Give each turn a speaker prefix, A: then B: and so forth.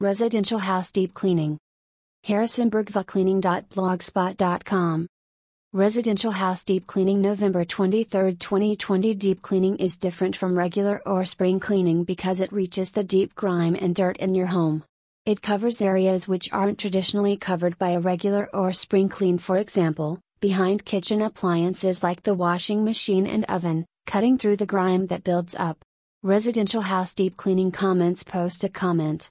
A: Residential House Deep Cleaning. HarrisonburgVaCleaning.blogspot.com. Residential House Deep Cleaning November 23, 2020 Deep cleaning is different from regular or spring cleaning because it reaches the deep grime and dirt in your home. It covers areas which aren't traditionally covered by a regular or spring clean, for example, behind kitchen appliances like the washing machine and oven, cutting through the grime that builds up. Residential House Deep Cleaning comments post a comment.